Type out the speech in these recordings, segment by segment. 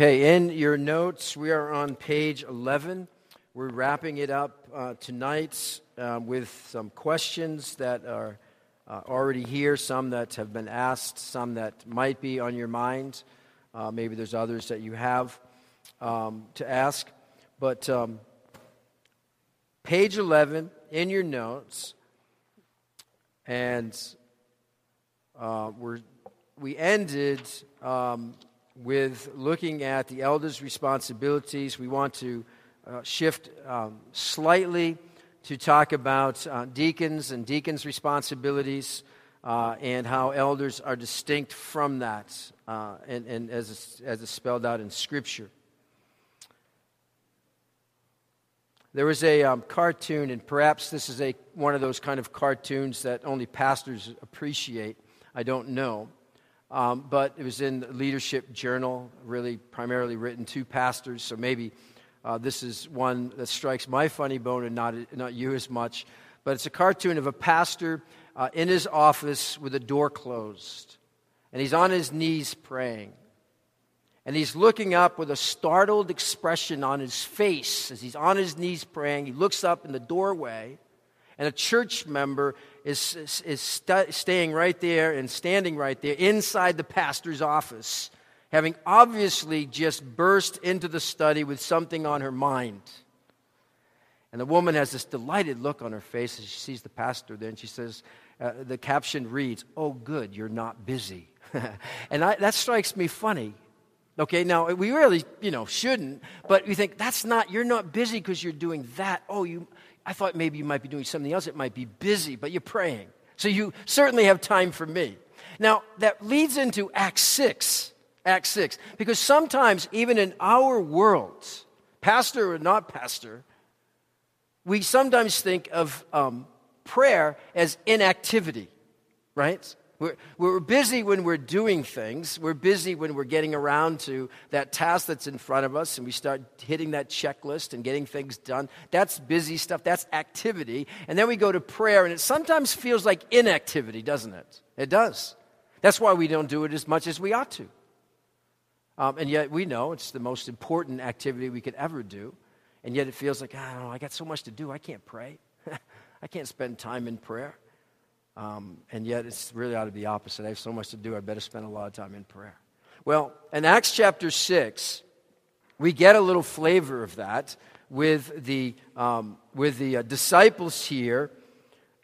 Okay, in your notes, we are on page 11. We're wrapping it up uh, tonight uh, with some questions that are uh, already here, some that have been asked, some that might be on your mind. Uh, maybe there's others that you have um, to ask. But um, page 11 in your notes, and uh, we're, we ended. Um, with looking at the elders' responsibilities. We want to uh, shift um, slightly to talk about uh, deacons and deacons' responsibilities uh, and how elders are distinct from that, uh, and, and as, as it's spelled out in Scripture. There was a um, cartoon, and perhaps this is a, one of those kind of cartoons that only pastors appreciate. I don't know. Um, but it was in the Leadership Journal, really primarily written to pastors. So maybe uh, this is one that strikes my funny bone and not, not you as much. But it's a cartoon of a pastor uh, in his office with the door closed. And he's on his knees praying. And he's looking up with a startled expression on his face as he's on his knees praying. He looks up in the doorway, and a church member is, is, is st- staying right there and standing right there inside the pastor's office, having obviously just burst into the study with something on her mind. And the woman has this delighted look on her face as she sees the pastor there, and she says, uh, the caption reads, Oh, good, you're not busy. and I, that strikes me funny. Okay, now we really, you know, shouldn't, but you think that's not, you're not busy because you're doing that. Oh, you, I thought maybe you might be doing something else. It might be busy, but you're praying. So you certainly have time for me. Now, that leads into Acts 6. Acts 6. Because sometimes, even in our world, pastor or not pastor, we sometimes think of um, prayer as inactivity, right? We're, we're busy when we're doing things. We're busy when we're getting around to that task that's in front of us and we start hitting that checklist and getting things done. That's busy stuff. That's activity. And then we go to prayer and it sometimes feels like inactivity, doesn't it? It does. That's why we don't do it as much as we ought to. Um, and yet we know it's the most important activity we could ever do. And yet it feels like, I don't know, I got so much to do. I can't pray. I can't spend time in prayer. Um, and yet, it's really ought to be opposite. I have so much to do, I better spend a lot of time in prayer. Well, in Acts chapter 6, we get a little flavor of that with the, um, with the uh, disciples here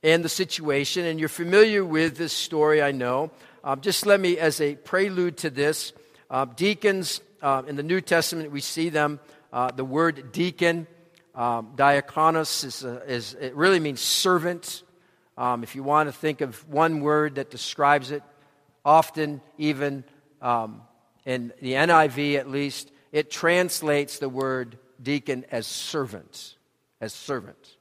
and the situation. And you're familiar with this story, I know. Um, just let me, as a prelude to this, uh, deacons uh, in the New Testament, we see them. Uh, the word deacon, um, diakonos, is, is, it really means servant. Um, if you want to think of one word that describes it, often even um, in the NIV at least, it translates the word deacon as servant, as servant.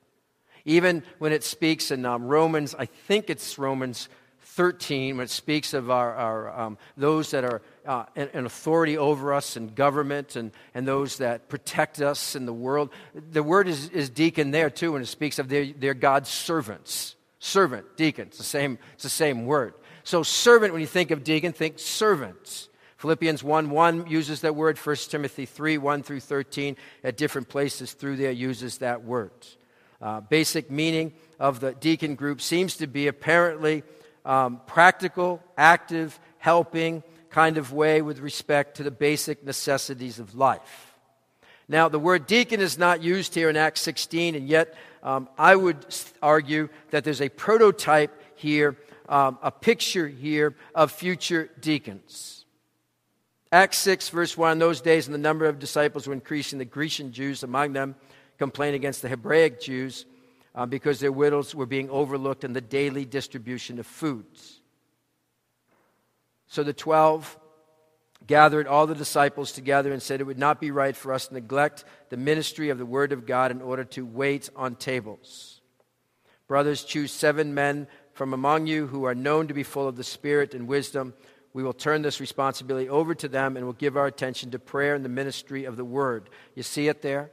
Even when it speaks in um, Romans, I think it's Romans 13, when it speaks of our, our um, those that are uh, in, in, authority over us in government and, and those that protect us in the world, the word is, is deacon there too when it speaks of their, their God's servants. Servant, deacon, it's the same, it's the same word. So, servant, when you think of deacon, think servants. Philippians 1 1 uses that word. 1 Timothy 3 1 through 13 at different places through there uses that word. Uh, basic meaning of the deacon group seems to be apparently um, practical, active, helping kind of way with respect to the basic necessities of life. Now, the word deacon is not used here in Acts 16, and yet um, I would argue that there's a prototype here, um, a picture here of future deacons. Acts 6, verse 1 In those days, and the number of disciples were increasing, the Grecian Jews among them complained against the Hebraic Jews uh, because their widows were being overlooked in the daily distribution of foods. So the 12 gathered all the disciples together and said, It would not be right for us to neglect the ministry of the Word of God in order to wait on tables. Brothers, choose seven men from among you who are known to be full of the Spirit and wisdom. We will turn this responsibility over to them and will give our attention to prayer and the ministry of the Word. You see it there?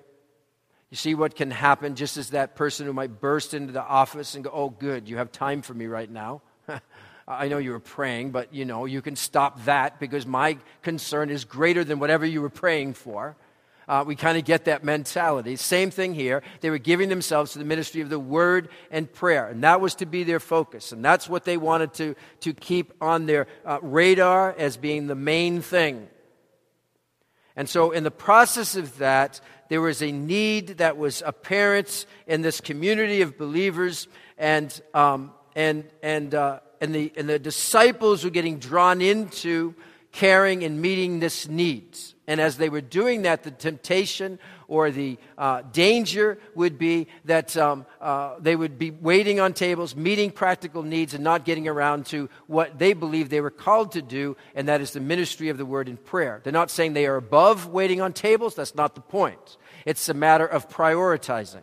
You see what can happen just as that person who might burst into the office and go, Oh, good, you have time for me right now. I know you were praying, but you know, you can stop that because my concern is greater than whatever you were praying for. Uh, we kind of get that mentality. Same thing here. They were giving themselves to the ministry of the word and prayer, and that was to be their focus. And that's what they wanted to, to keep on their uh, radar as being the main thing. And so, in the process of that, there was a need that was apparent in this community of believers, and, um, and, and, uh, and, the, and the disciples were getting drawn into caring and meeting this needs. And as they were doing that, the temptation or the uh, danger would be that um, uh, they would be waiting on tables, meeting practical needs, and not getting around to what they believe they were called to do, and that is the ministry of the word and prayer. They're not saying they are above waiting on tables, that's not the point. It's a matter of prioritizing.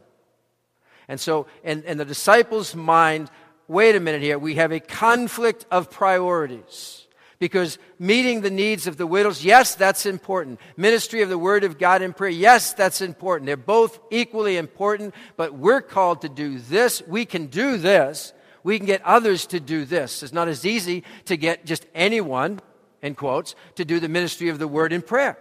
And so, in, in the disciples' mind, wait a minute here, we have a conflict of priorities. Because meeting the needs of the widows, yes, that's important. Ministry of the Word of God in prayer, yes, that's important. They're both equally important, but we're called to do this. We can do this. We can get others to do this. It's not as easy to get just anyone, in quotes, to do the ministry of the Word in prayer.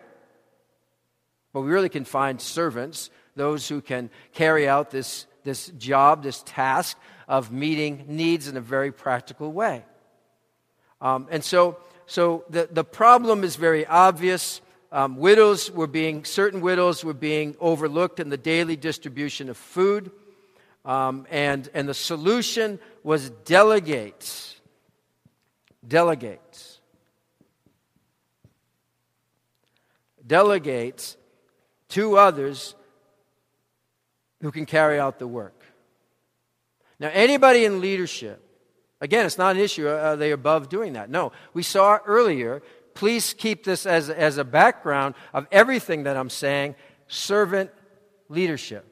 But we really can find servants, those who can carry out this, this job, this task of meeting needs in a very practical way. Um, and so, so the, the problem is very obvious. Um, widows were being, certain widows were being overlooked in the daily distribution of food. Um, and, and the solution was delegate. Delegate. Delegate to others who can carry out the work. Now, anybody in leadership Again, it's not an issue. Uh, are they above doing that? No. We saw earlier, please keep this as, as a background of everything that I'm saying servant leadership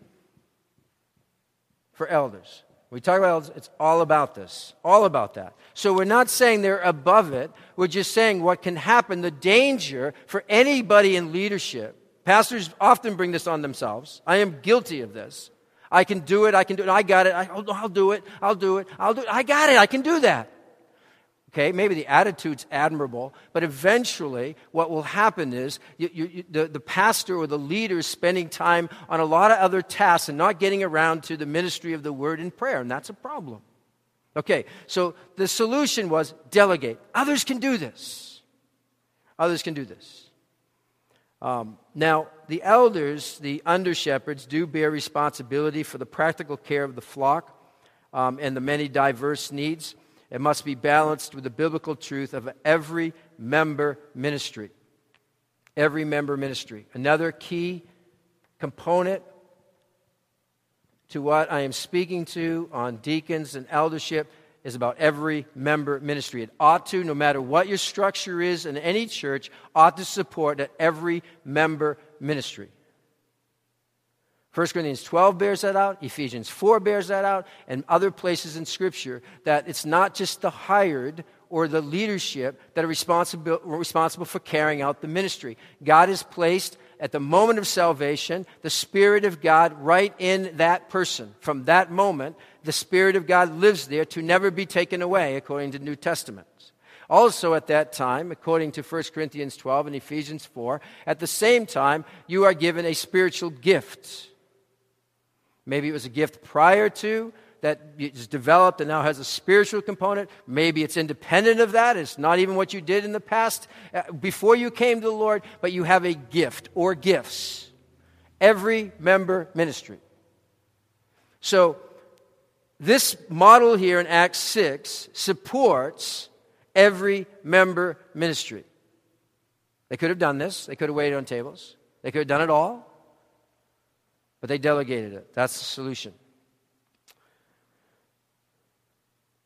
for elders. We talk about elders, it's all about this, all about that. So we're not saying they're above it. We're just saying what can happen, the danger for anybody in leadership. Pastors often bring this on themselves. I am guilty of this. I can do it. I can do it. I got it. I, will oh, do it. I'll do it. I'll do it. I got it. I can do that. Okay, maybe the attitude's admirable, but eventually what will happen is you, you, the, the pastor or the leader is spending time on a lot of other tasks and not getting around to the ministry of the word and prayer, and that's a problem. Okay, so the solution was delegate. Others can do this. Others can do this. Um, now, the elders, the under shepherds, do bear responsibility for the practical care of the flock um, and the many diverse needs. It must be balanced with the biblical truth of every member ministry. Every member ministry. Another key component to what I am speaking to on deacons and eldership is about every member ministry. It ought to, no matter what your structure is in any church, ought to support that every member ministry. 1 Corinthians 12 bears that out, Ephesians 4 bears that out, and other places in Scripture that it's not just the hired or the leadership that are responsible, responsible for carrying out the ministry. God has placed at the moment of salvation the Spirit of God right in that person. From that moment, the Spirit of God lives there to never be taken away, according to New Testament. Also, at that time, according to 1 Corinthians 12 and Ephesians 4, at the same time, you are given a spiritual gift. Maybe it was a gift prior to that is developed and now has a spiritual component. Maybe it's independent of that. It's not even what you did in the past uh, before you came to the Lord, but you have a gift or gifts. Every member ministry. So, this model here in Acts 6 supports every member ministry. They could have done this, they could have waited on tables, they could have done it all, but they delegated it. That's the solution.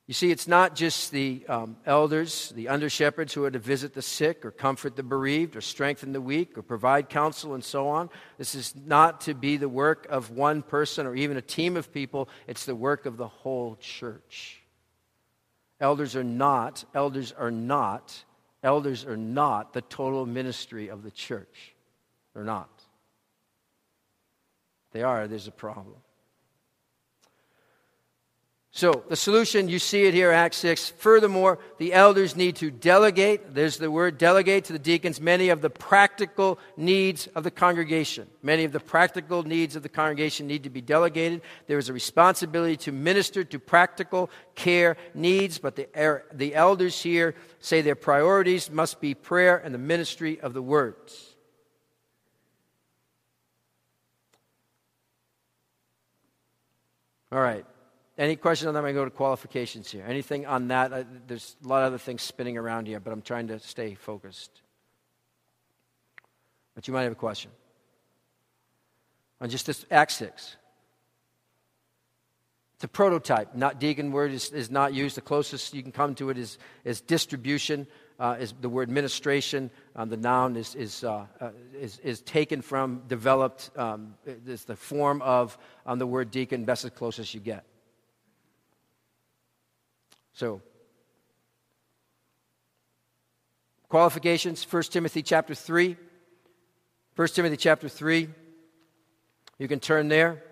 You see, it's not just the um, elders, the under shepherds who are to visit the sick or comfort the bereaved or strengthen the weak or provide counsel and so on. This is not to be the work of one person or even a team of people, it's the work of the whole church. Elders are not, elders are not, elders are not the total ministry of the church. They're not. They are, there's a problem. So, the solution, you see it here, Acts 6. Furthermore, the elders need to delegate, there's the word delegate to the deacons, many of the practical needs of the congregation. Many of the practical needs of the congregation need to be delegated. There is a responsibility to minister to practical care needs, but the, er, the elders here say their priorities must be prayer and the ministry of the words. All right. Any questions on that? I'm going to go to qualifications here. Anything on that? Uh, there's a lot of other things spinning around here, but I'm trying to stay focused. But you might have a question. On just this Act 6. It's a prototype. Not deacon word is, is not used. The closest you can come to it is, is distribution, uh, is the word ministration. Um, the noun is, is, uh, uh, is, is, taken from, developed, um, is the form of um, the word deacon. Best as closest you get. So, qualifications 1 Timothy chapter 3. 1 Timothy chapter 3. You can turn there.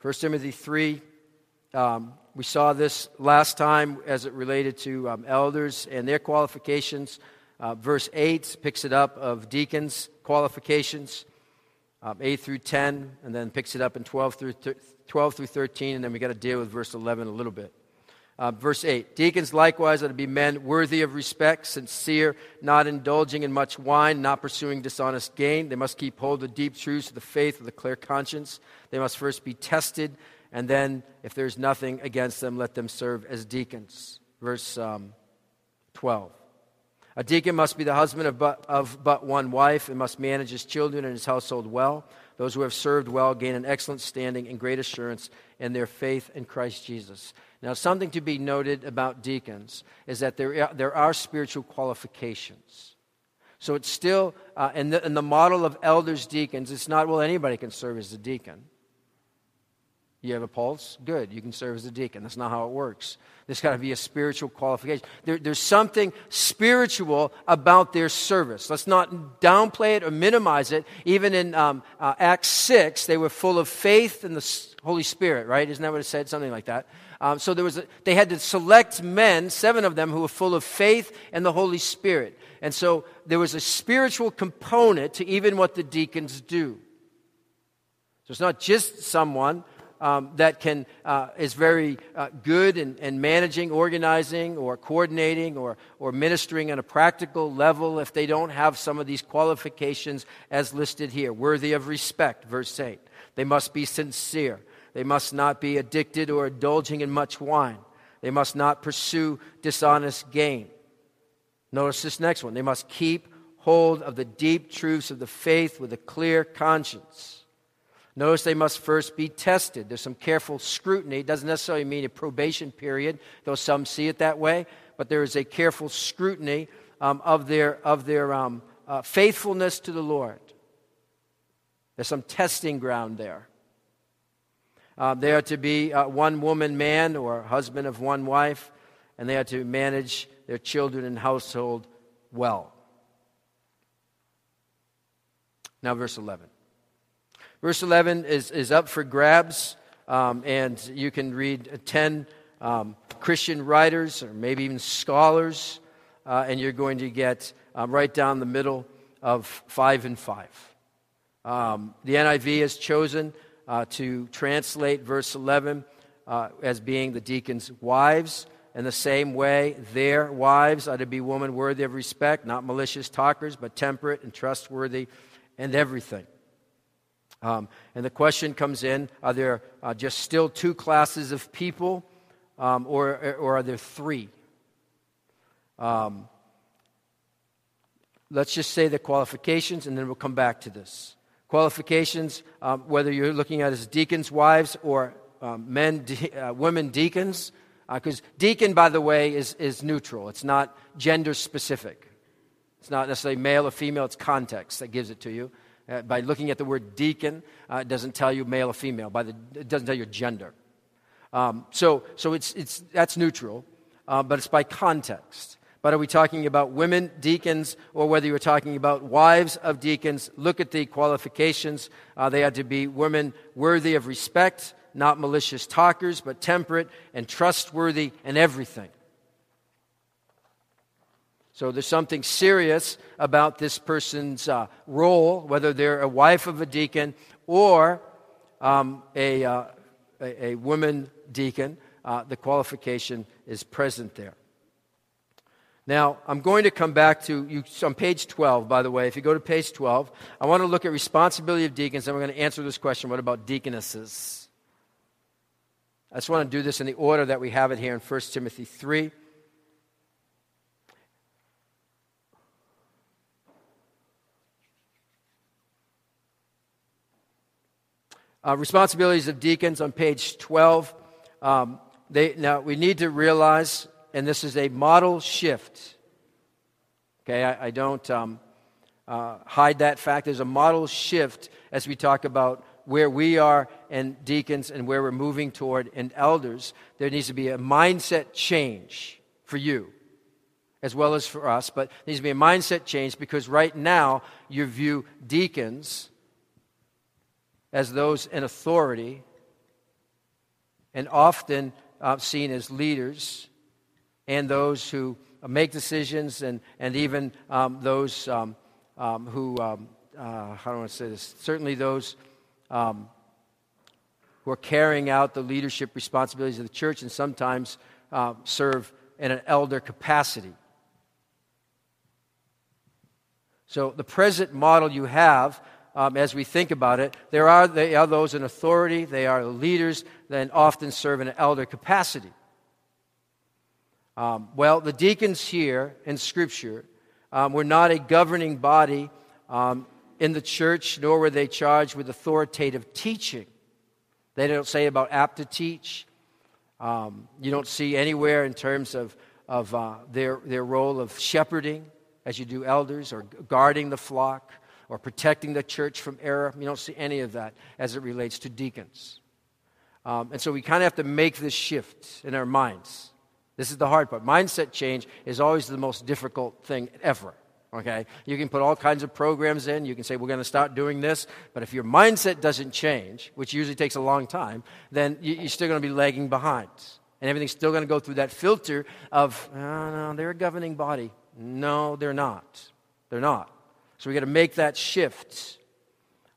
First Timothy 3, um, we saw this last time as it related to um, elders and their qualifications. Uh, verse 8 picks it up of deacons' qualifications um, 8 through 10, and then picks it up in 12 through, 12 through 13, and then we got to deal with verse 11 a little bit. Uh, verse 8 Deacons likewise are to be men worthy of respect, sincere, not indulging in much wine, not pursuing dishonest gain. They must keep hold of deep truths of the faith with a clear conscience. They must first be tested, and then, if there's nothing against them, let them serve as deacons. Verse um, 12. A deacon must be the husband of but, of but one wife and must manage his children and his household well. Those who have served well gain an excellent standing and great assurance in their faith in Christ Jesus. Now, something to be noted about deacons is that there are, there are spiritual qualifications. So it's still, uh, in, the, in the model of elders, deacons, it's not, well, anybody can serve as a deacon. You have a pulse? Good. You can serve as a deacon. That's not how it works. There's got to be a spiritual qualification. There, there's something spiritual about their service. Let's not downplay it or minimize it. Even in um, uh, Acts 6, they were full of faith in the Holy Spirit, right? Isn't that what it said? Something like that. Um, so there was a, they had to select men, seven of them, who were full of faith and the Holy Spirit. And so there was a spiritual component to even what the deacons do. So it's not just someone um, that can, uh, is very uh, good in, in, managing, organizing, or coordinating, or, or ministering on a practical level if they don't have some of these qualifications as listed here. Worthy of respect, verse 8. They must be sincere. They must not be addicted or indulging in much wine. They must not pursue dishonest gain. Notice this next one. They must keep hold of the deep truths of the faith with a clear conscience. Notice they must first be tested. There's some careful scrutiny. It doesn't necessarily mean a probation period, though some see it that way, but there is a careful scrutiny um, of their, of their um, uh, faithfulness to the Lord. There's some testing ground there. Uh, they are to be uh, one woman man or husband of one wife, and they are to manage their children and household well. Now, verse 11. Verse 11 is, is up for grabs, um, and you can read 10 um, Christian writers or maybe even scholars, uh, and you're going to get um, right down the middle of 5 and 5. Um, the NIV has chosen uh, to translate verse 11 uh, as being the deacons' wives. In the same way, their wives are to be women worthy of respect, not malicious talkers, but temperate and trustworthy and everything. Um, and the question comes in are there uh, just still two classes of people, um, or, or are there three? Um, let's just say the qualifications, and then we'll come back to this. Qualifications, um, whether you're looking at as deacons' wives or um, men, de- uh, women deacons, because uh, deacon, by the way, is, is neutral. It's not gender specific. It's not necessarily male or female, it's context that gives it to you. Uh, by looking at the word deacon, uh, it doesn't tell you male or female. By the, it doesn't tell you gender. Um, so so it's, it's, that's neutral, uh, but it's by context. But are we talking about women deacons or whether you're talking about wives of deacons? Look at the qualifications. Uh, they had to be women worthy of respect, not malicious talkers, but temperate and trustworthy in everything. So there's something serious about this person's uh, role, whether they're a wife of a deacon or um, a, uh, a, a, woman deacon. Uh, the qualification is present there. Now, I'm going to come back to you on page 12, by the way. If you go to page 12, I want to look at responsibility of deacons, and we're going to answer this question what about deaconesses? I just want to do this in the order that we have it here in 1 Timothy 3. Uh, responsibilities of deacons on page 12. Um, they, now, we need to realize, and this is a model shift. Okay, I, I don't um, uh, hide that fact. There's a model shift as we talk about where we are and deacons and where we're moving toward and elders. There needs to be a mindset change for you as well as for us, but there needs to be a mindset change because right now you view deacons as those in authority and often uh, seen as leaders and those who make decisions and, and even um, those um, um, who, um, uh, how do I want to say this? Certainly those um, who are carrying out the leadership responsibilities of the church and sometimes uh, serve in an elder capacity. So the present model you have um, as we think about it. There are, they are those in authority, they are leaders that often serve in an elder capacity. Um, well, the deacons here in Scripture um, were not a governing body um, in the church, nor were they charged with authoritative teaching. They don't say about apt to teach. Um, you don't see anywhere in terms of, of uh, their, their role of shepherding as you do elders or guarding the flock or protecting the church from error. You don't see any of that as it relates to deacons. Um, and so we kind of have to make this shift in our minds. This is the hard part. Mindset change is always the most difficult thing ever. Okay? You can put all kinds of programs in. You can say, we're going to start doing this. But if your mindset doesn't change, which usually takes a long time, then you're still going to be lagging behind. And everything's still going to go through that filter of, oh, no, they're a governing body. No, they're not. They're not. So we got to make that shift.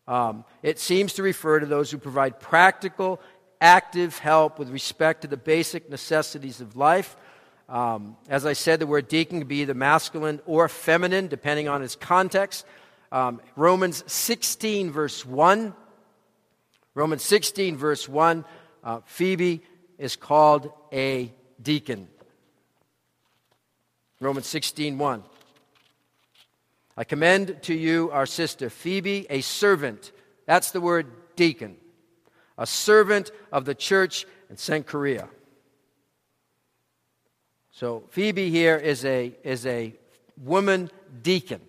Um, it seems to refer to those who provide practical, active help with respect to the basic necessities of life. Um, as I said, the word deacon can be either masculine or feminine, depending on its context. Um, Romans 16, verse 1. Romans 16, verse 1. Uh, Phoebe is called a deacon. Romans 16, 1. I commend to you our sister Phoebe, a servant. That's the word deacon. A servant of the church in Cenchrea. So Phoebe here is a, is a woman deacon.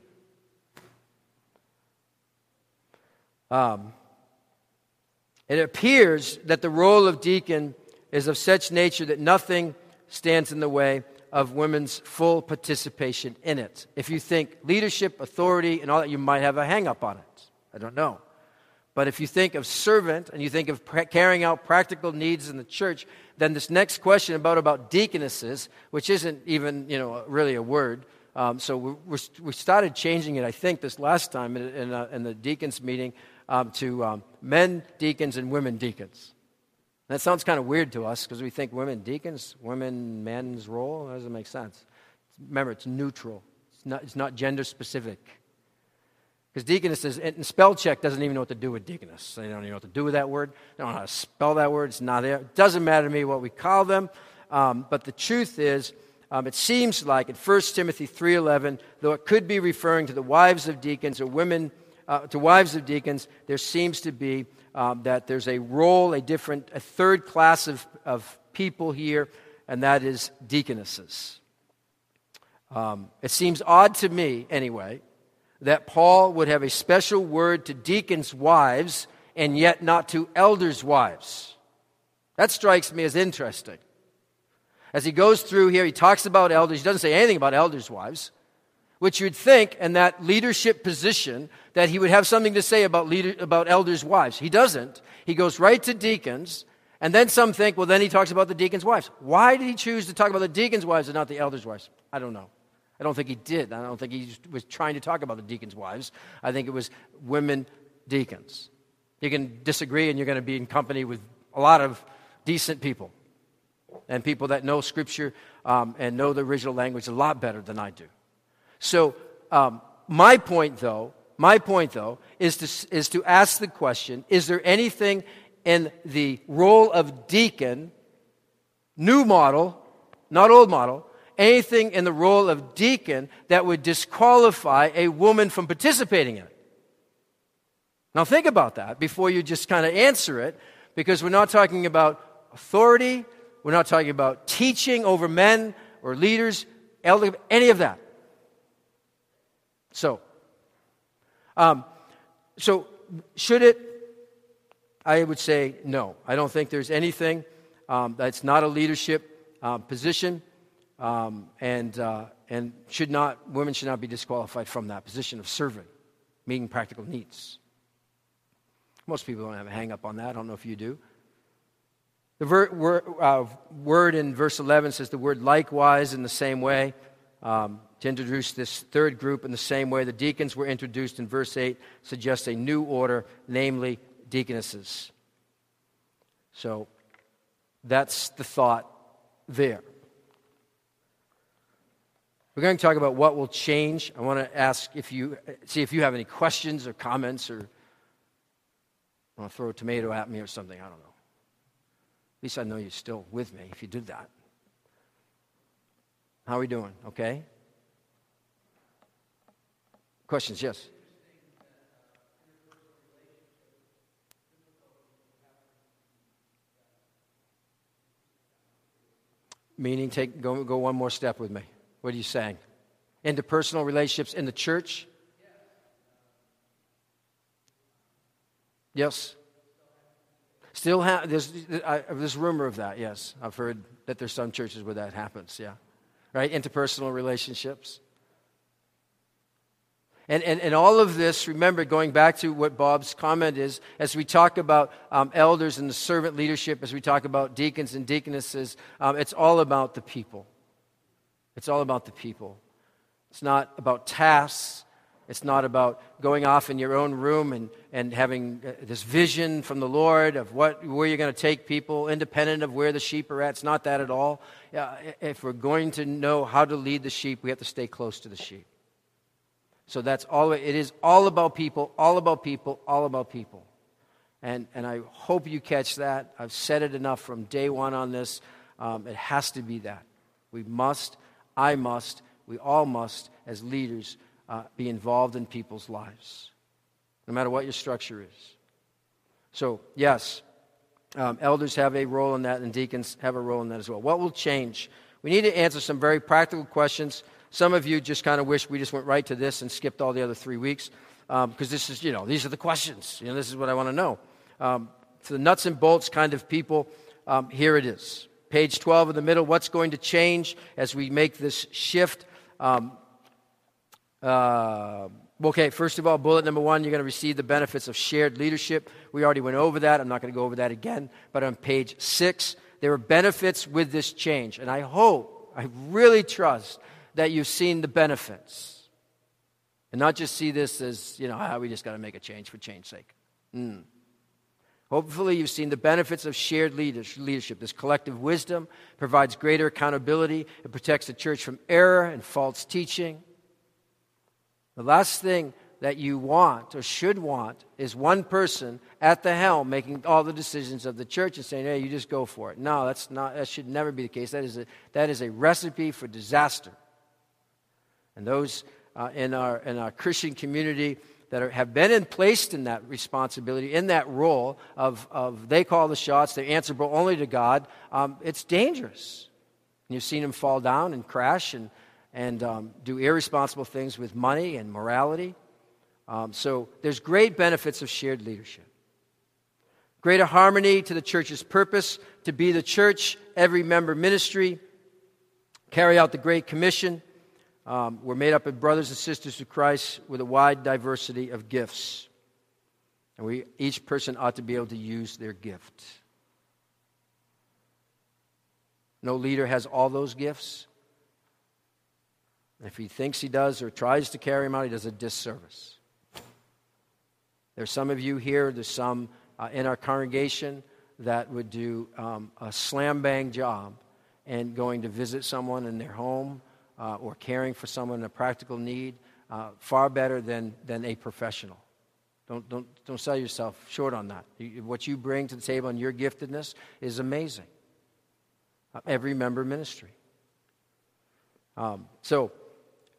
Um, it appears that the role of deacon is of such nature that nothing stands in the way of women's full participation in it. If you think leadership, authority, and all that, you might have a hang up on it. I don't know. But if you think of servant and you think of carrying out practical needs in the church, then this next question about, about deaconesses, which isn't even you know, really a word, um, so we, we started changing it, I think, this last time in, in, uh, in the deacons meeting um, to um, men deacons and women deacons. That sounds kind of weird to us because we think women deacons, women men's role. That doesn't make sense. Remember, it's neutral, it's not, it's not gender specific. Because deaconess is, and spell check doesn't even know what to do with deaconess. They don't even know what to do with that word. They don't know how to spell that word. It's not there. It doesn't matter to me what we call them. Um, but the truth is, um, it seems like in 1 Timothy 3.11, though it could be referring to the wives of deacons or women, uh, to wives of deacons, there seems to be um, that there's a role, a different, a third class of, of people here, and that is deaconesses. Um, it seems odd to me, anyway, that Paul would have a special word to deacons' wives and yet not to elders' wives. That strikes me as interesting. As he goes through here, he talks about elders. He doesn't say anything about elders' wives, which you'd think in that leadership position that he would have something to say about, leader, about elders' wives. He doesn't. He goes right to deacons, and then some think, well, then he talks about the deacons' wives. Why did he choose to talk about the deacons' wives and not the elders' wives? I don't know. I don't think he did. I don't think he was trying to talk about the deacons' wives. I think it was women deacons. You can disagree, and you're going to be in company with a lot of decent people and people that know Scripture um, and know the original language a lot better than I do. So, um, my point, though, my point, though, is to, is to ask the question is there anything in the role of deacon, new model, not old model, anything in the role of deacon that would disqualify a woman from participating in it? Now, think about that before you just kind of answer it, because we're not talking about authority, we're not talking about teaching over men or leaders, elder, any of that. So, um, so should it? I would say no. I don't think there's anything um, that's not a leadership uh, position, um, and uh, and should not women should not be disqualified from that position of servant, meeting practical needs. Most people don't have a hang up on that. I don't know if you do. The ver- word, uh, word in verse 11 says the word likewise in the same way. Um, to introduce this third group in the same way the deacons were introduced in verse 8 suggests a new order, namely deaconesses. So that's the thought there. We're going to talk about what will change. I want to ask if you see if you have any questions or comments or want to throw a tomato at me or something. I don't know. At least I know you're still with me if you did that. How are we doing? Okay? Questions? Yes. Meaning, take, go, go one more step with me. What are you saying? Interpersonal relationships in the church? Yes. Still have there's there's rumor of that. Yes, I've heard that there's some churches where that happens. Yeah, right. Interpersonal relationships. And, and, and all of this, remember, going back to what Bob's comment is, as we talk about um, elders and the servant leadership, as we talk about deacons and deaconesses, um, it's all about the people. It's all about the people. It's not about tasks, it's not about going off in your own room and, and having uh, this vision from the Lord of what, where you're going to take people, independent of where the sheep are at. It's not that at all. If we're going to know how to lead the sheep, we have to stay close to the sheep. So that's all it is all about people, all about people, all about people. And, and I hope you catch that. I've said it enough from day one on this. Um, it has to be that. We must, I must, we all must, as leaders, uh, be involved in people's lives, no matter what your structure is. So, yes, um, elders have a role in that, and deacons have a role in that as well. What will change? We need to answer some very practical questions. Some of you just kind of wish we just went right to this and skipped all the other three weeks, because um, this is, you know, these are the questions. You know, this is what I want to know. Um, for the nuts and bolts kind of people, um, here it is. Page 12 in the middle, what's going to change as we make this shift? Um, uh, okay, first of all, bullet number one, you're going to receive the benefits of shared leadership. We already went over that. I'm not going to go over that again. But on page six, there are benefits with this change. And I hope, I really trust that you've seen the benefits. And not just see this as, you know, ah, we just got to make a change for change's sake. Mm. Hopefully, you've seen the benefits of shared leadership. This collective wisdom provides greater accountability, it protects the church from error and false teaching. The last thing that you want or should want is one person at the helm making all the decisions of the church and saying, hey, you just go for it. No, that's not, that should never be the case. That is a, that is a recipe for disaster. And those uh, in, our, in our Christian community that are, have been in, placed in that responsibility, in that role of, of they call the shots, they're answerable only to God, um, it's dangerous. And you've seen them fall down and crash and and um, do irresponsible things with money and morality. Um, so there's great benefits of shared leadership. Greater harmony to the church's purpose to be the church, every member ministry. carry out the Great Commission. Um, we're made up of brothers and sisters of Christ with a wide diversity of gifts. And we, each person ought to be able to use their gift. No leader has all those gifts. And If he thinks he does or tries to carry them out, he does a disservice. There's some of you here, there's some uh, in our congregation that would do um, a slam bang job and going to visit someone in their home uh, or caring for someone in a practical need uh, far better than, than a professional. Don't, don't, don't sell yourself short on that. What you bring to the table and your giftedness is amazing. Uh, every member ministry. Um, so,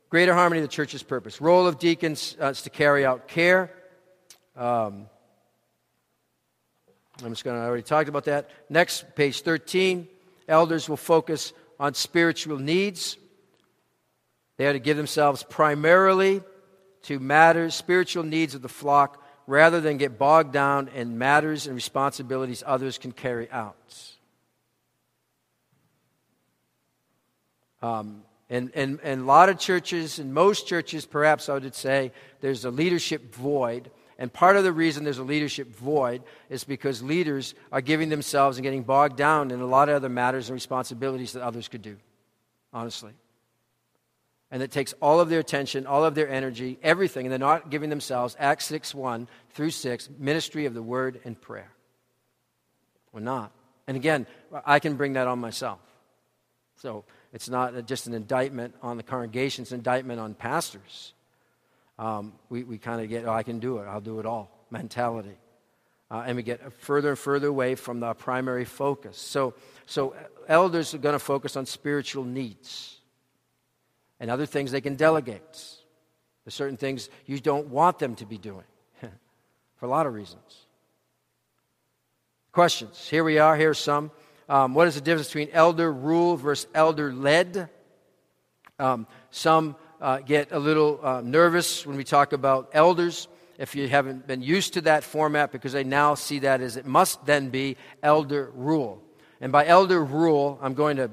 greater harmony the church's purpose. Role of deacons uh, is to carry out care. Um, I'm just going to, already talked about that. Next, page 13. Elders will focus on spiritual needs. They are to give themselves primarily to matters, spiritual needs of the flock, rather than get bogged down in matters and responsibilities others can carry out. Um, and, and, and a lot of churches, and most churches, perhaps I would say, there's a leadership void. And part of the reason there's a leadership void is because leaders are giving themselves and getting bogged down in a lot of other matters and responsibilities that others could do, honestly. And it takes all of their attention, all of their energy, everything, and they're not giving themselves, Acts 6 1 through 6, ministry of the word and prayer. We're not. And again, I can bring that on myself. So it's not just an indictment on the congregation, it's an indictment on pastors um, we, we kind of get, oh, I can do it, I'll do it all mentality. Uh, and we get further and further away from the primary focus. So, so elders are going to focus on spiritual needs and other things they can delegate. There's certain things you don't want them to be doing for a lot of reasons. Questions. Here we are. Here's some. Um, what is the difference between elder rule versus elder led? Um, some uh, get a little uh, nervous when we talk about elders if you haven't been used to that format because they now see that as it must then be elder rule. And by elder rule, I'm going to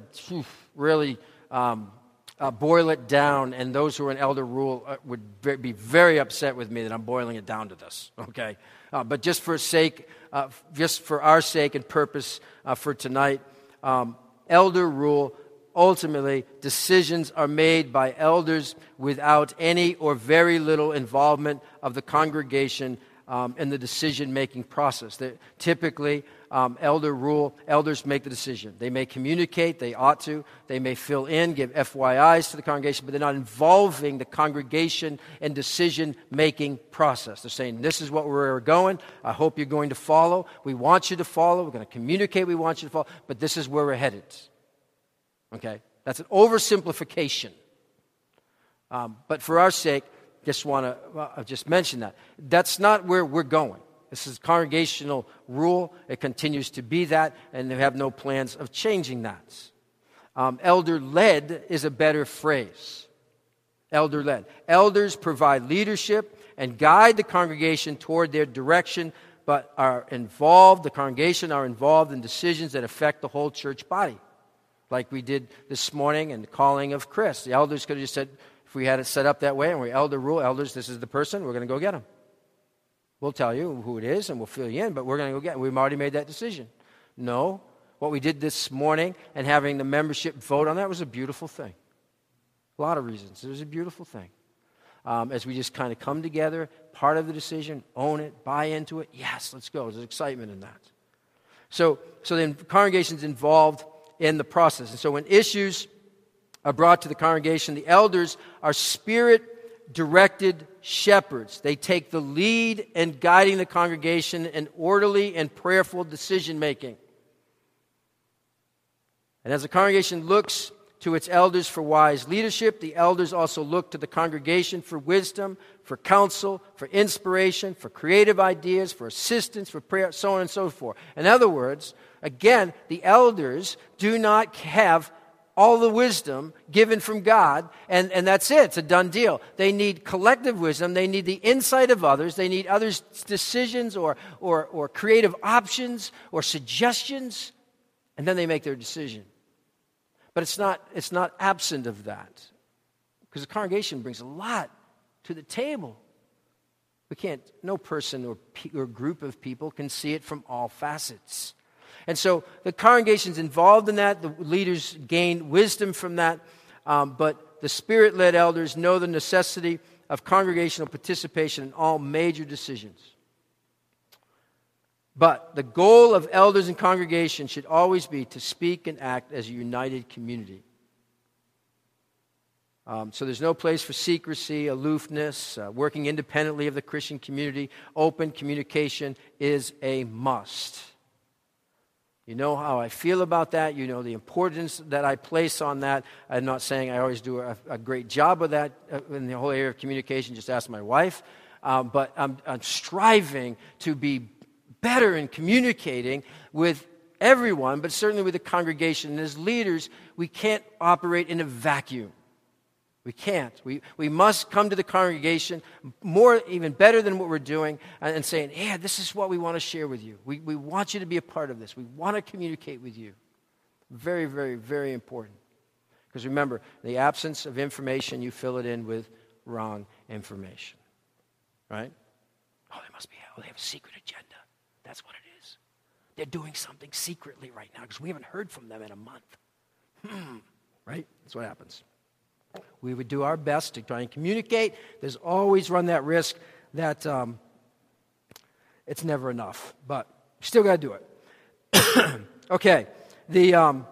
really um, uh, boil it down, and those who are in elder rule uh, would be very upset with me that I'm boiling it down to this, okay? Uh, but just for sake, uh, just for our sake and purpose for tonight, um, elder rule ultimately, decisions are made by elders without any or very little involvement of the congregation um, in the decision making process. They, typically, um, elder rule, elders make the decision. They may communicate, they ought to, they may fill in, give FYIs to the congregation, but they're not involving the congregation in decision making process. They're saying, This is what we're going. I hope you're going to follow. We want you to follow. We're going to communicate, we want you to follow, but this is where we're headed. Okay? That's an oversimplification. Um, but for our sake, just want to uh, just mention that. That's not where we're going. This is congregational rule. It continues to be that, and they have no plans of changing that. Um, elder led is a better phrase. Elder led. Elders provide leadership and guide the congregation toward their direction, but are involved, the congregation are involved in decisions that affect the whole church body like we did this morning in the calling of Chris. The elders could have just said, if we had it set up that way and we elder rule, elders, this is the person, we're going to go get him. We'll tell you who it is and we'll fill you in, but we're going to go get him. We've already made that decision. No. What we did this morning and having the membership vote on that was a beautiful thing. A lot of reasons. It was a beautiful thing. Um, as we just kind of come together, part of the decision, own it, buy into it. Yes, let's go. There's excitement in that. So, so then congregations involved in the process. And so when issues are brought to the congregation, the elders are spirit directed shepherds. They take the lead in guiding the congregation in orderly and prayerful decision making. And as the congregation looks to its elders for wise leadership, the elders also look to the congregation for wisdom, for counsel, for inspiration, for creative ideas, for assistance, for prayer, so on and so forth. In other words, Again, the elders do not have all the wisdom given from God, and, and that's it. It's a done deal. They need collective wisdom. They need the insight of others. They need others' decisions or, or, or creative options or suggestions, and then they make their decision. But it's not, it's not absent of that because the congregation brings a lot to the table. We can't, no person or, or group of people can see it from all facets. And so the congregation's involved in that. The leaders gain wisdom from that. Um, but the spirit led elders know the necessity of congregational participation in all major decisions. But the goal of elders and congregation should always be to speak and act as a united community. Um, so there's no place for secrecy, aloofness, uh, working independently of the Christian community. Open communication is a must. You know how I feel about that. You know the importance that I place on that. I'm not saying I always do a, a great job of that uh, in the whole area of communication. Just ask my wife. Um, but I'm, I'm striving to be better in communicating with everyone, but certainly with the congregation. And as leaders, we can't operate in a vacuum. We can't. We, we must come to the congregation more, even better than what we're doing, and, and saying, Yeah, this is what we want to share with you. We, we want you to be a part of this. We want to communicate with you. Very, very, very important. Because remember, the absence of information, you fill it in with wrong information. Right? Oh, they must be, oh, they have a secret agenda. That's what it is. They're doing something secretly right now because we haven't heard from them in a month. Hmm. Right? That's what happens. We would do our best to try and communicate. There's always run that risk that um, it's never enough, but still got to do it. okay, the um,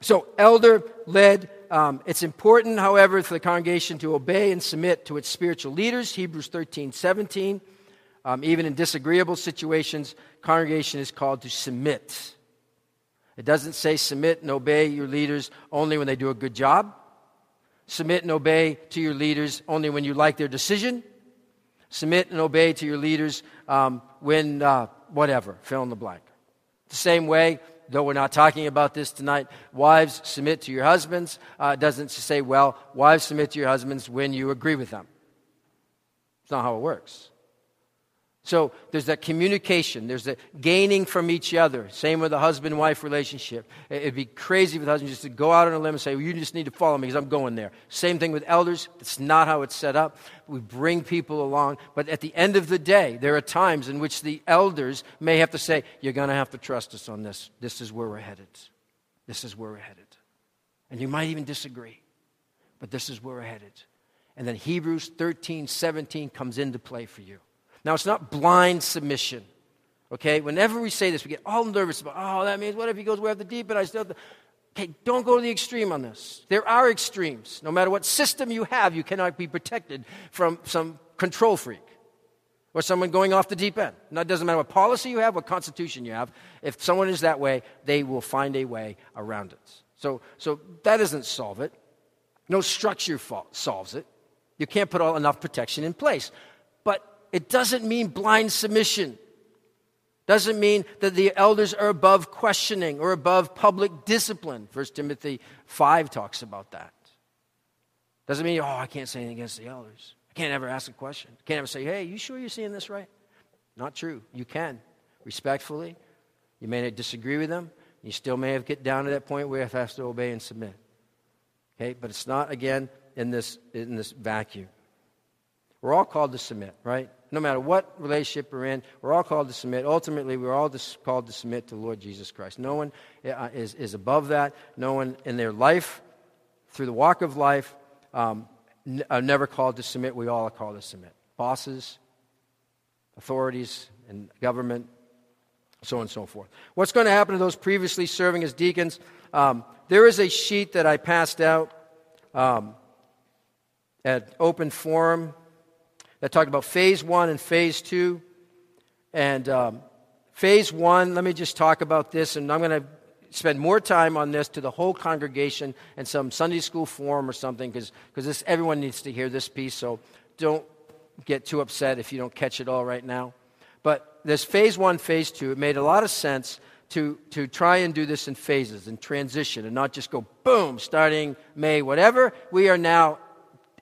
so elder led. Um, it's important, however, for the congregation to obey and submit to its spiritual leaders. Hebrews 13, 17. Um, even in disagreeable situations, congregation is called to submit. It doesn't say submit and obey your leaders only when they do a good job submit and obey to your leaders only when you like their decision. Submit and obey to your leaders um, when, uh, whatever, fill in the blank. The same way, though we're not talking about this tonight, wives submit to your husbands. Uh, doesn't say, well, wives submit to your husbands when you agree with them. It's not how it works. So there's that communication, there's that gaining from each other. Same with the husband wife relationship. It'd be crazy for the husband just to go out on a limb and say, well, You just need to follow me because I'm going there. Same thing with elders. That's not how it's set up. We bring people along. But at the end of the day, there are times in which the elders may have to say, You're going to have to trust us on this. This is where we're headed. This is where we're headed. And you might even disagree, but this is where we're headed. And then Hebrews 13, 17 comes into play for you. Now, it's not blind submission. Okay? Whenever we say this, we get all nervous about, oh, that means what if he goes way off the deep end? I still. Okay, don't go to the extreme on this. There are extremes. No matter what system you have, you cannot be protected from some control freak or someone going off the deep end. Now, it doesn't matter what policy you have, what constitution you have. If someone is that way, they will find a way around it. So, so that doesn't solve it. No structure solves it. You can't put all, enough protection in place. But it doesn't mean blind submission. Doesn't mean that the elders are above questioning or above public discipline. 1 Timothy 5 talks about that. Doesn't mean, oh, I can't say anything against the elders. I can't ever ask a question. I can't ever say, hey, you sure you're seeing this right? Not true. You can, respectfully. You may disagree with them. You still may have get down to that point where you have to obey and submit. Okay, but it's not again in this in this vacuum. We're all called to submit, right? No matter what relationship we're in, we're all called to submit. Ultimately, we're all called to submit to the Lord Jesus Christ. No one uh, is, is above that. No one in their life, through the walk of life, um, n- are never called to submit. We all are called to submit. Bosses, authorities, and government, so on and so forth. What's going to happen to those previously serving as deacons? Um, there is a sheet that I passed out um, at open forum that talked about phase one and phase two. And um, phase one, let me just talk about this, and I'm going to spend more time on this to the whole congregation and some Sunday school forum or something, because this everyone needs to hear this piece. So don't get too upset if you don't catch it all right now. But this phase one, phase two, it made a lot of sense to, to try and do this in phases, and transition, and not just go boom, starting May, whatever. We are now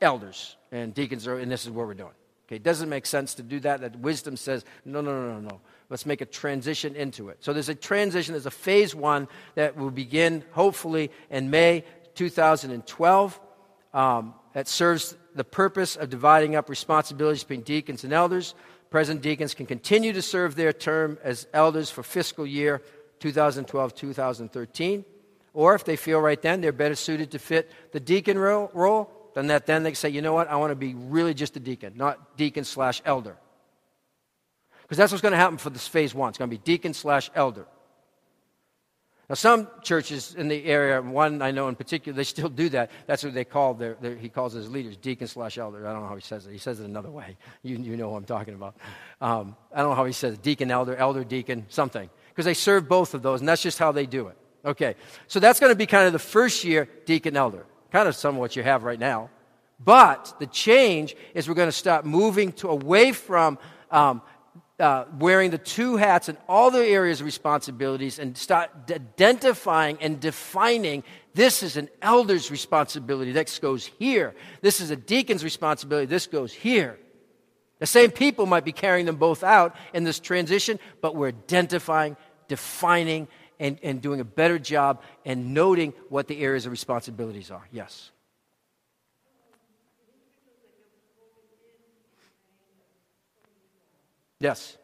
elders and deacons, are, and this is what we're doing. Okay, it doesn't make sense to do that. That wisdom says, no, no, no, no, no. Let's make a transition into it. So there's a transition, there's a phase one that will begin hopefully in May 2012 um, that serves the purpose of dividing up responsibilities between deacons and elders. Present deacons can continue to serve their term as elders for fiscal year 2012 2013. Or if they feel right then they're better suited to fit the deacon role, role then that then they say, you know what, I want to be really just a deacon, not deacon slash elder. Because that's what's going to happen for this phase one. It's going to be deacon slash elder. Now, some churches in the area, one I know in particular, they still do that. That's what they call their, their he calls his leaders, deacon slash elder. I don't know how he says it. He says it another way. You, you know what I'm talking about. Um, I don't know how he says it. Deacon, elder, elder, deacon, something. Because they serve both of those, and that's just how they do it. Okay, so that's going to be kind of the first year deacon, elder. Kind of some of what you have right now. But the change is we're going to start moving to away from um, uh, wearing the two hats in all the areas of responsibilities and start identifying and defining this is an elder's responsibility. This goes here. This is a deacon's responsibility. This goes here. The same people might be carrying them both out in this transition, but we're identifying, defining, and, and doing a better job and noting what the areas of responsibilities are. Yes. Yes.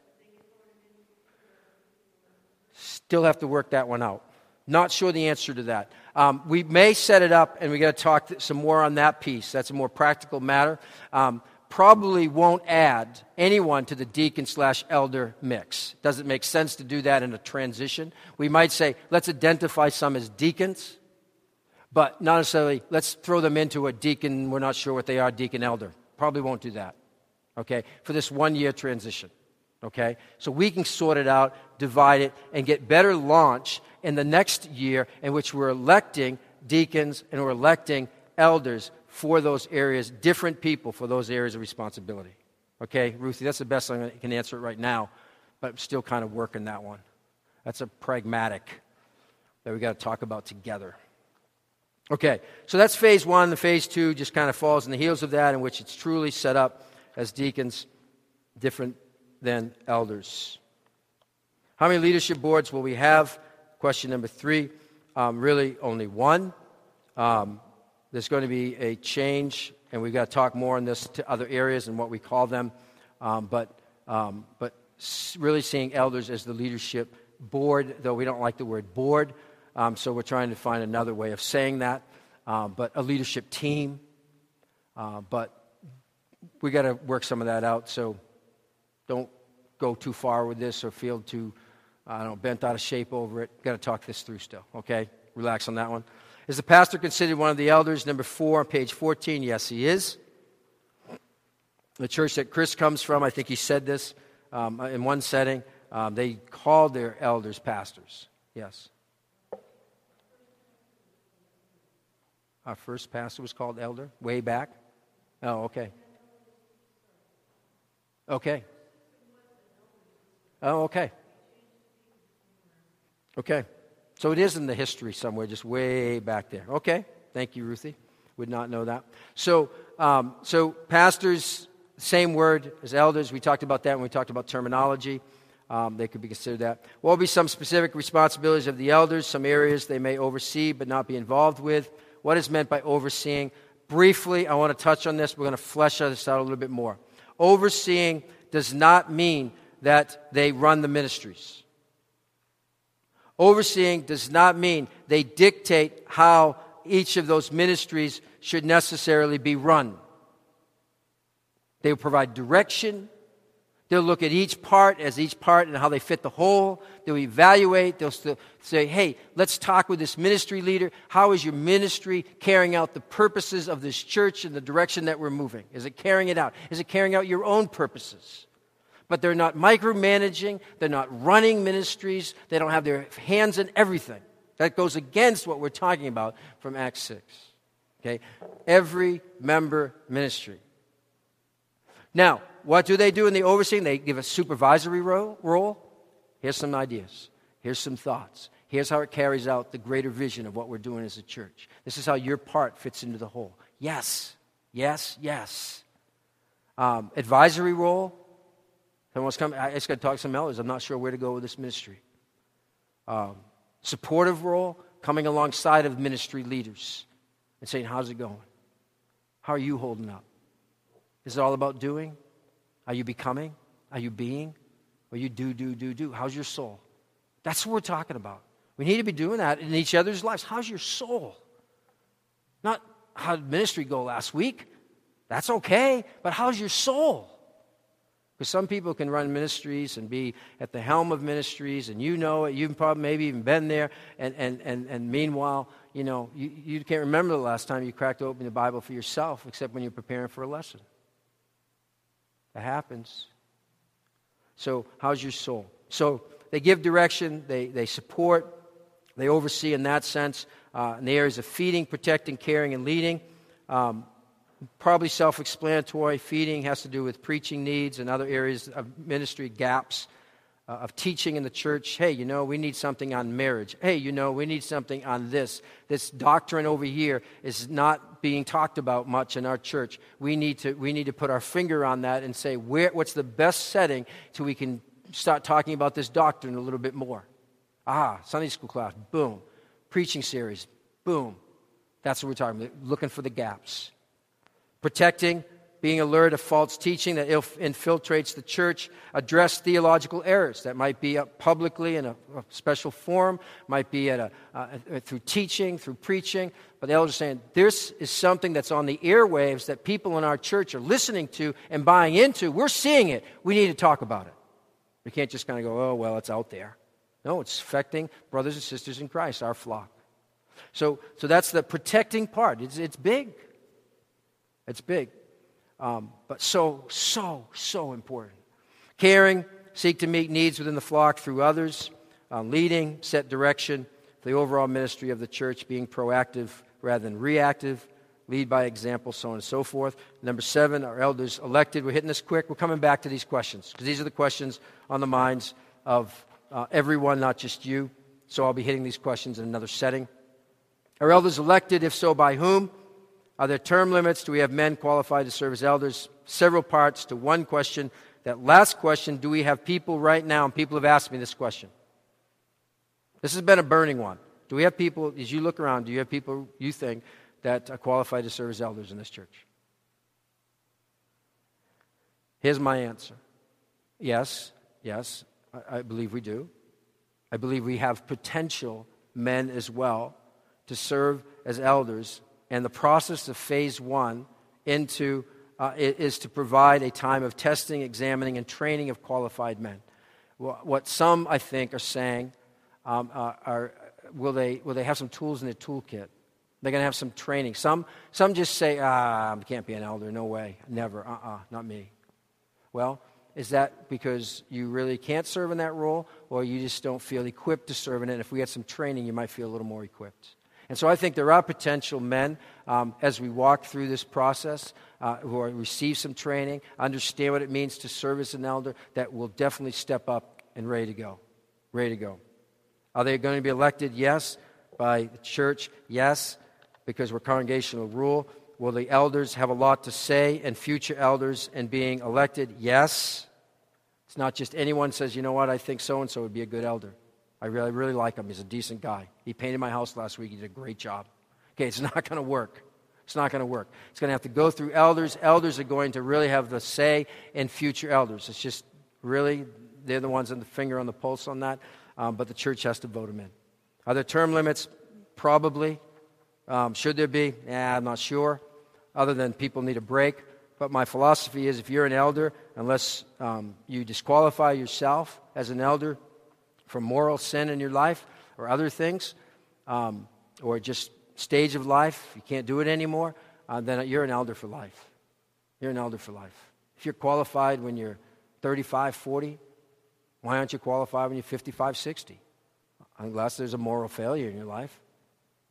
Still have to work that one out. Not sure the answer to that. Um, we may set it up, and we got to talk some more on that piece. That's a more practical matter. Um, probably won't add anyone to the deacon slash elder mix. Does it make sense to do that in a transition? We might say, let's identify some as deacons, but not necessarily let's throw them into a deacon. We're not sure what they are, deacon elder. Probably won't do that. Okay, for this one year transition. Okay? So we can sort it out, divide it, and get better launch in the next year in which we're electing deacons and we're electing elders for those areas, different people for those areas of responsibility. Okay, Ruthie, that's the best I can answer it right now, but I'm still kind of working that one. That's a pragmatic that we got to talk about together. Okay, so that's phase one. The phase two just kind of falls in the heels of that, in which it's truly set up as deacons, different than elders. How many leadership boards will we have? Question number three. Um, really, only one. Um, there's going to be a change, and we've got to talk more on this to other areas and what we call them. Um, but, um, but really seeing elders as the leadership board, though we don't like the word board, um, so we're trying to find another way of saying that. Um, but a leadership team. Uh, but we got to work some of that out. So don't go too far with this or feel too, I don't know, bent out of shape over it. Got to talk this through still, okay? Relax on that one. Is the pastor considered one of the elders? Number four on page 14, yes, he is. The church that Chris comes from, I think he said this um, in one setting, um, they called their elders pastors. Yes. Our first pastor was called elder way back. Oh, okay. Okay. Oh, okay. Okay. So it is in the history somewhere, just way back there. Okay. Thank you, Ruthie. Would not know that. So, um, so pastors, same word as elders. We talked about that when we talked about terminology. Um, they could be considered that. What will be some specific responsibilities of the elders? Some areas they may oversee but not be involved with. What is meant by overseeing? Briefly, I want to touch on this. We're going to flesh this out a little bit more. Overseeing does not mean that they run the ministries. Overseeing does not mean they dictate how each of those ministries should necessarily be run. They will provide direction. They'll look at each part as each part and how they fit the whole. They'll evaluate. They'll say, hey, let's talk with this ministry leader. How is your ministry carrying out the purposes of this church in the direction that we're moving? Is it carrying it out? Is it carrying out your own purposes? But they're not micromanaging, they're not running ministries, they don't have their hands in everything. That goes against what we're talking about from Acts 6. Okay? Every member ministry. Now, what do they do in the overseeing? They give a supervisory role. Here's some ideas. Here's some thoughts. Here's how it carries out the greater vision of what we're doing as a church. This is how your part fits into the whole. Yes, yes, yes. Um, advisory role, Someone's coming, I just got to talk to some elders. I'm not sure where to go with this ministry. Um, supportive role, coming alongside of ministry leaders and saying, How's it going? How are you holding up? Is it all about doing? Are you becoming? Are you being? Or you do, do, do, do? How's your soul? That's what we're talking about. We need to be doing that in each other's lives. How's your soul? Not how did ministry go last week? That's okay, but how's your soul? Because some people can run ministries and be at the helm of ministries, and you know it. You've probably maybe even been there. And, and, and, and meanwhile, you know, you, you can't remember the last time you cracked open the Bible for yourself, except when you're preparing for a lesson. That happens. So, how's your soul? So, they give direction, they, they support, they oversee in that sense, uh, in the areas of feeding, protecting, caring, and leading. Um, probably self explanatory. Feeding has to do with preaching needs and other areas of ministry gaps. Uh, of teaching in the church, hey, you know, we need something on marriage. Hey, you know, we need something on this. This doctrine over here is not being talked about much in our church. We need to, we need to put our finger on that and say, where, what's the best setting so we can start talking about this doctrine a little bit more? Ah, Sunday school class, boom. Preaching series, boom. That's what we're talking about, looking for the gaps protecting, being alert of false teaching that infiltrates the church, address theological errors that might be publicly in a, special forum, might be at a, uh, through teaching, through preaching. But the elders saying this is something that's on the airwaves that people in our church are listening to and buying into. We're seeing it. We need to talk about it. We can't just kind of go, oh, well, it's out there. No, it's affecting brothers and sisters in Christ, our flock. So, so that's the protecting part. It's, it's big. It's big. Um, but so, so, so important. Caring, seek to meet needs within the flock through others, uh, leading, set direction the overall ministry of the church, being proactive rather than reactive, lead by example, so on and so forth. Number seven, our elders elected. We're hitting this quick. We're coming back to these questions because these are the questions on the minds of uh, everyone, not just you. So I'll be hitting these questions in another setting. Are elders elected? If so, by whom? Are there term limits? Do we have men qualified to serve as elders? Several parts to one question. That last question do we have people right now, and people have asked me this question. This has been a burning one. Do we have people, as you look around, do you have people you think that are qualified to serve as elders in this church? Here's my answer yes, yes, I, I believe we do. I believe we have potential men as well to serve as elders and the process of phase one into uh, is to provide a time of testing, examining, and training of qualified men. What some, I think, are saying um, uh, are will they, will they have some tools in their toolkit? They're going to have some training. Some, some just say, ah, I can't be an elder. No way. Never. Uh uh-uh, uh not me. Well, is that because you really can't serve in that role, or you just don't feel equipped to serve in it? If we had some training, you might feel a little more equipped. And so I think there are potential men um, as we walk through this process uh, who are, receive some training, understand what it means to serve as an elder, that will definitely step up and ready to go. Ready to go. Are they going to be elected? Yes. By the church? Yes. Because we're congregational rule. Will the elders have a lot to say and future elders in being elected? Yes. It's not just anyone says, you know what, I think so and so would be a good elder. I really, really like him. He's a decent guy. He painted my house last week. He did a great job. Okay, it's not going to work. It's not going to work. It's going to have to go through elders. Elders are going to really have the say in future elders. It's just really, they're the ones on the finger on the pulse on that, um, but the church has to vote them in. Are there term limits? Probably. Um, should there be? Yeah, I'm not sure, other than people need a break. But my philosophy is if you're an elder, unless um, you disqualify yourself as an elder, from moral sin in your life or other things, um, or just stage of life, you can't do it anymore, uh, then you're an elder for life. You're an elder for life. If you're qualified when you're 35, 40, why aren't you qualified when you're 55, 60? Unless there's a moral failure in your life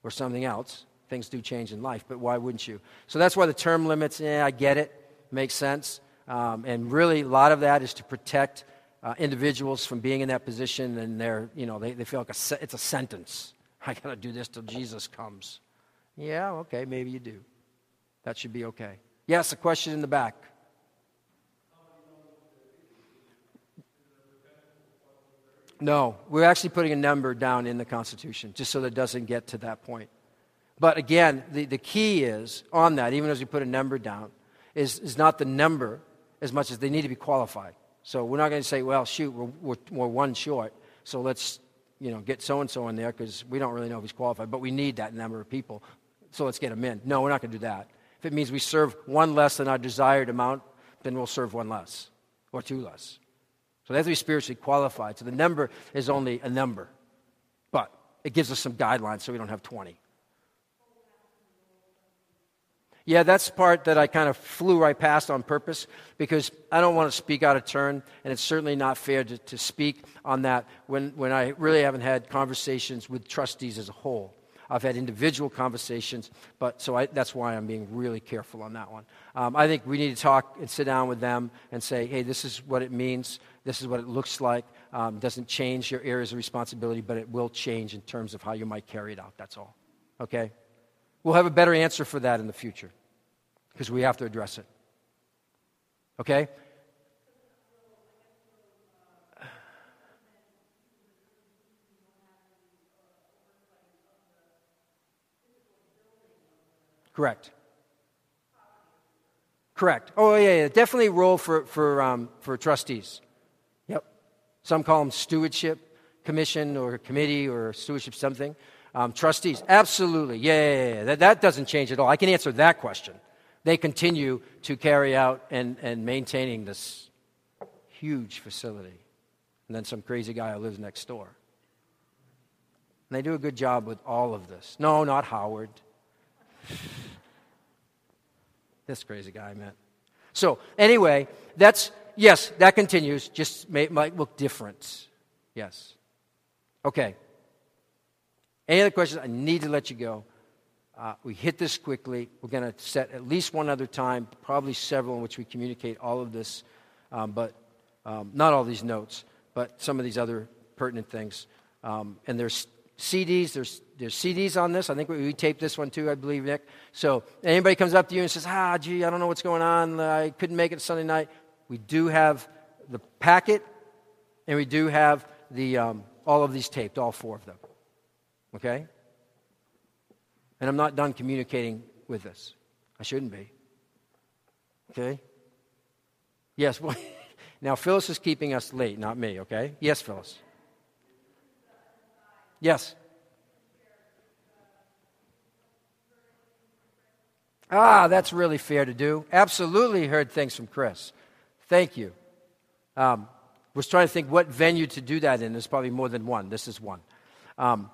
or something else. Things do change in life, but why wouldn't you? So that's why the term limits, yeah, I get it, makes sense. Um, and really, a lot of that is to protect uh, individuals from being in that position and they're, you know, they, they feel like a se- it's a sentence. I got to do this till Jesus comes. Yeah, okay, maybe you do. That should be okay. Yes, a question in the back. No, we're actually putting a number down in the Constitution just so that it doesn't get to that point. But again, the, the key is on that, even as we put a number down, is, is not the number as much as they need to be qualified. So we're not going to say, well, shoot, we're, we're, we're one short, so let's you know, get so and so in there because we don't really know if he's qualified, but we need that number of people, so let's get him in. No, we're not going to do that. If it means we serve one less than our desired amount, then we'll serve one less or two less. So they have to be spiritually qualified. So the number is only a number, but it gives us some guidelines so we don't have 20. Yeah, that's the part that I kind of flew right past on purpose because I don't want to speak out of turn, and it's certainly not fair to, to speak on that when, when I really haven't had conversations with trustees as a whole. I've had individual conversations, but so I, that's why I'm being really careful on that one. Um, I think we need to talk and sit down with them and say, hey, this is what it means, this is what it looks like. Um, doesn't change your areas of responsibility, but it will change in terms of how you might carry it out. That's all. Okay? We'll have a better answer for that in the future because we have to address it. Okay? Correct. Correct. Oh, yeah, yeah. Definitely role for, for, um, for trustees. Yep. Some call them stewardship commission or committee or stewardship something. Um, trustees, absolutely. Yeah, yeah, yeah. That, that doesn't change at all. I can answer that question they continue to carry out and, and maintaining this huge facility. And then some crazy guy who lives next door. And they do a good job with all of this. No, not Howard. this crazy guy, man. So, anyway, that's, yes, that continues, just may, might look different. Yes. Okay. Any other questions? I need to let you go. Uh, we hit this quickly. We're going to set at least one other time, probably several, in which we communicate all of this, um, but um, not all these notes, but some of these other pertinent things. Um, and there's CDs. There's there's CDs on this. I think we, we taped this one too, I believe, Nick. So anybody comes up to you and says, "Ah, gee, I don't know what's going on. I couldn't make it Sunday night." We do have the packet, and we do have the um, all of these taped, all four of them. Okay. And I'm not done communicating with this. I shouldn't be. Okay? Yes. Well, now, Phyllis is keeping us late, not me, okay? Yes, Phyllis. Yes. Ah, that's really fair to do. Absolutely heard things from Chris. Thank you. Um, was trying to think what venue to do that in. There's probably more than one. This is one. Um,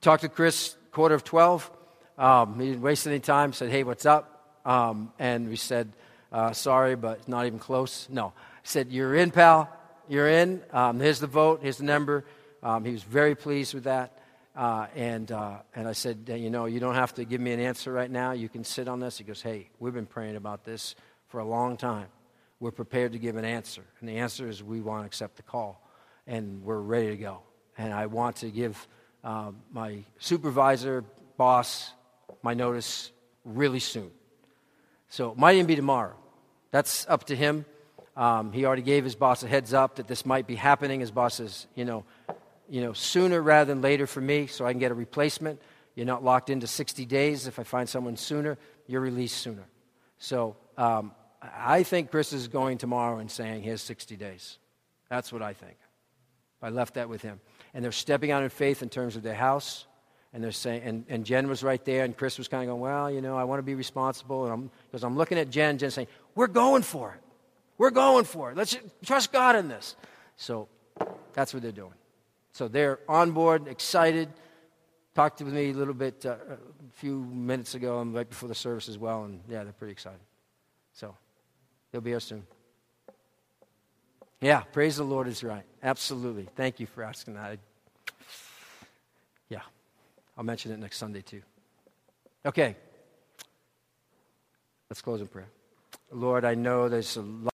to Chris quarter of 12. Um, he didn't waste any time, said, Hey, what's up? Um, and we said, uh, Sorry, but not even close. No. I said, You're in, pal. You're in. Um, here's the vote. Here's the number. Um, he was very pleased with that. Uh, and, uh, and I said, You know, you don't have to give me an answer right now. You can sit on this. He goes, Hey, we've been praying about this for a long time. We're prepared to give an answer. And the answer is we want to accept the call. And we're ready to go. And I want to give uh, my supervisor, boss, my notice really soon. So it might even be tomorrow. That's up to him. Um, he already gave his boss a heads up that this might be happening. His boss says, you know, you know, sooner rather than later for me, so I can get a replacement. You're not locked into 60 days. If I find someone sooner, you're released sooner. So um, I think Chris is going tomorrow and saying, here's 60 days. That's what I think. I left that with him. And they're stepping out in faith in terms of their house, and they're saying, and, and Jen was right there, and Chris was kind of going, well, you know, I want to be responsible. And I'm, because I'm looking at Jen, Jen saying, we're going for it. We're going for it. Let's trust God in this. So that's what they're doing. So they're on board, excited. Talked with me a little bit uh, a few minutes ago and right before the service as well, and yeah, they're pretty excited. So they'll be here soon. Yeah, praise the Lord is right. Absolutely. Thank you for asking that. I'll mention it next Sunday too. Okay. Let's close in prayer. Lord, I know there's a lot.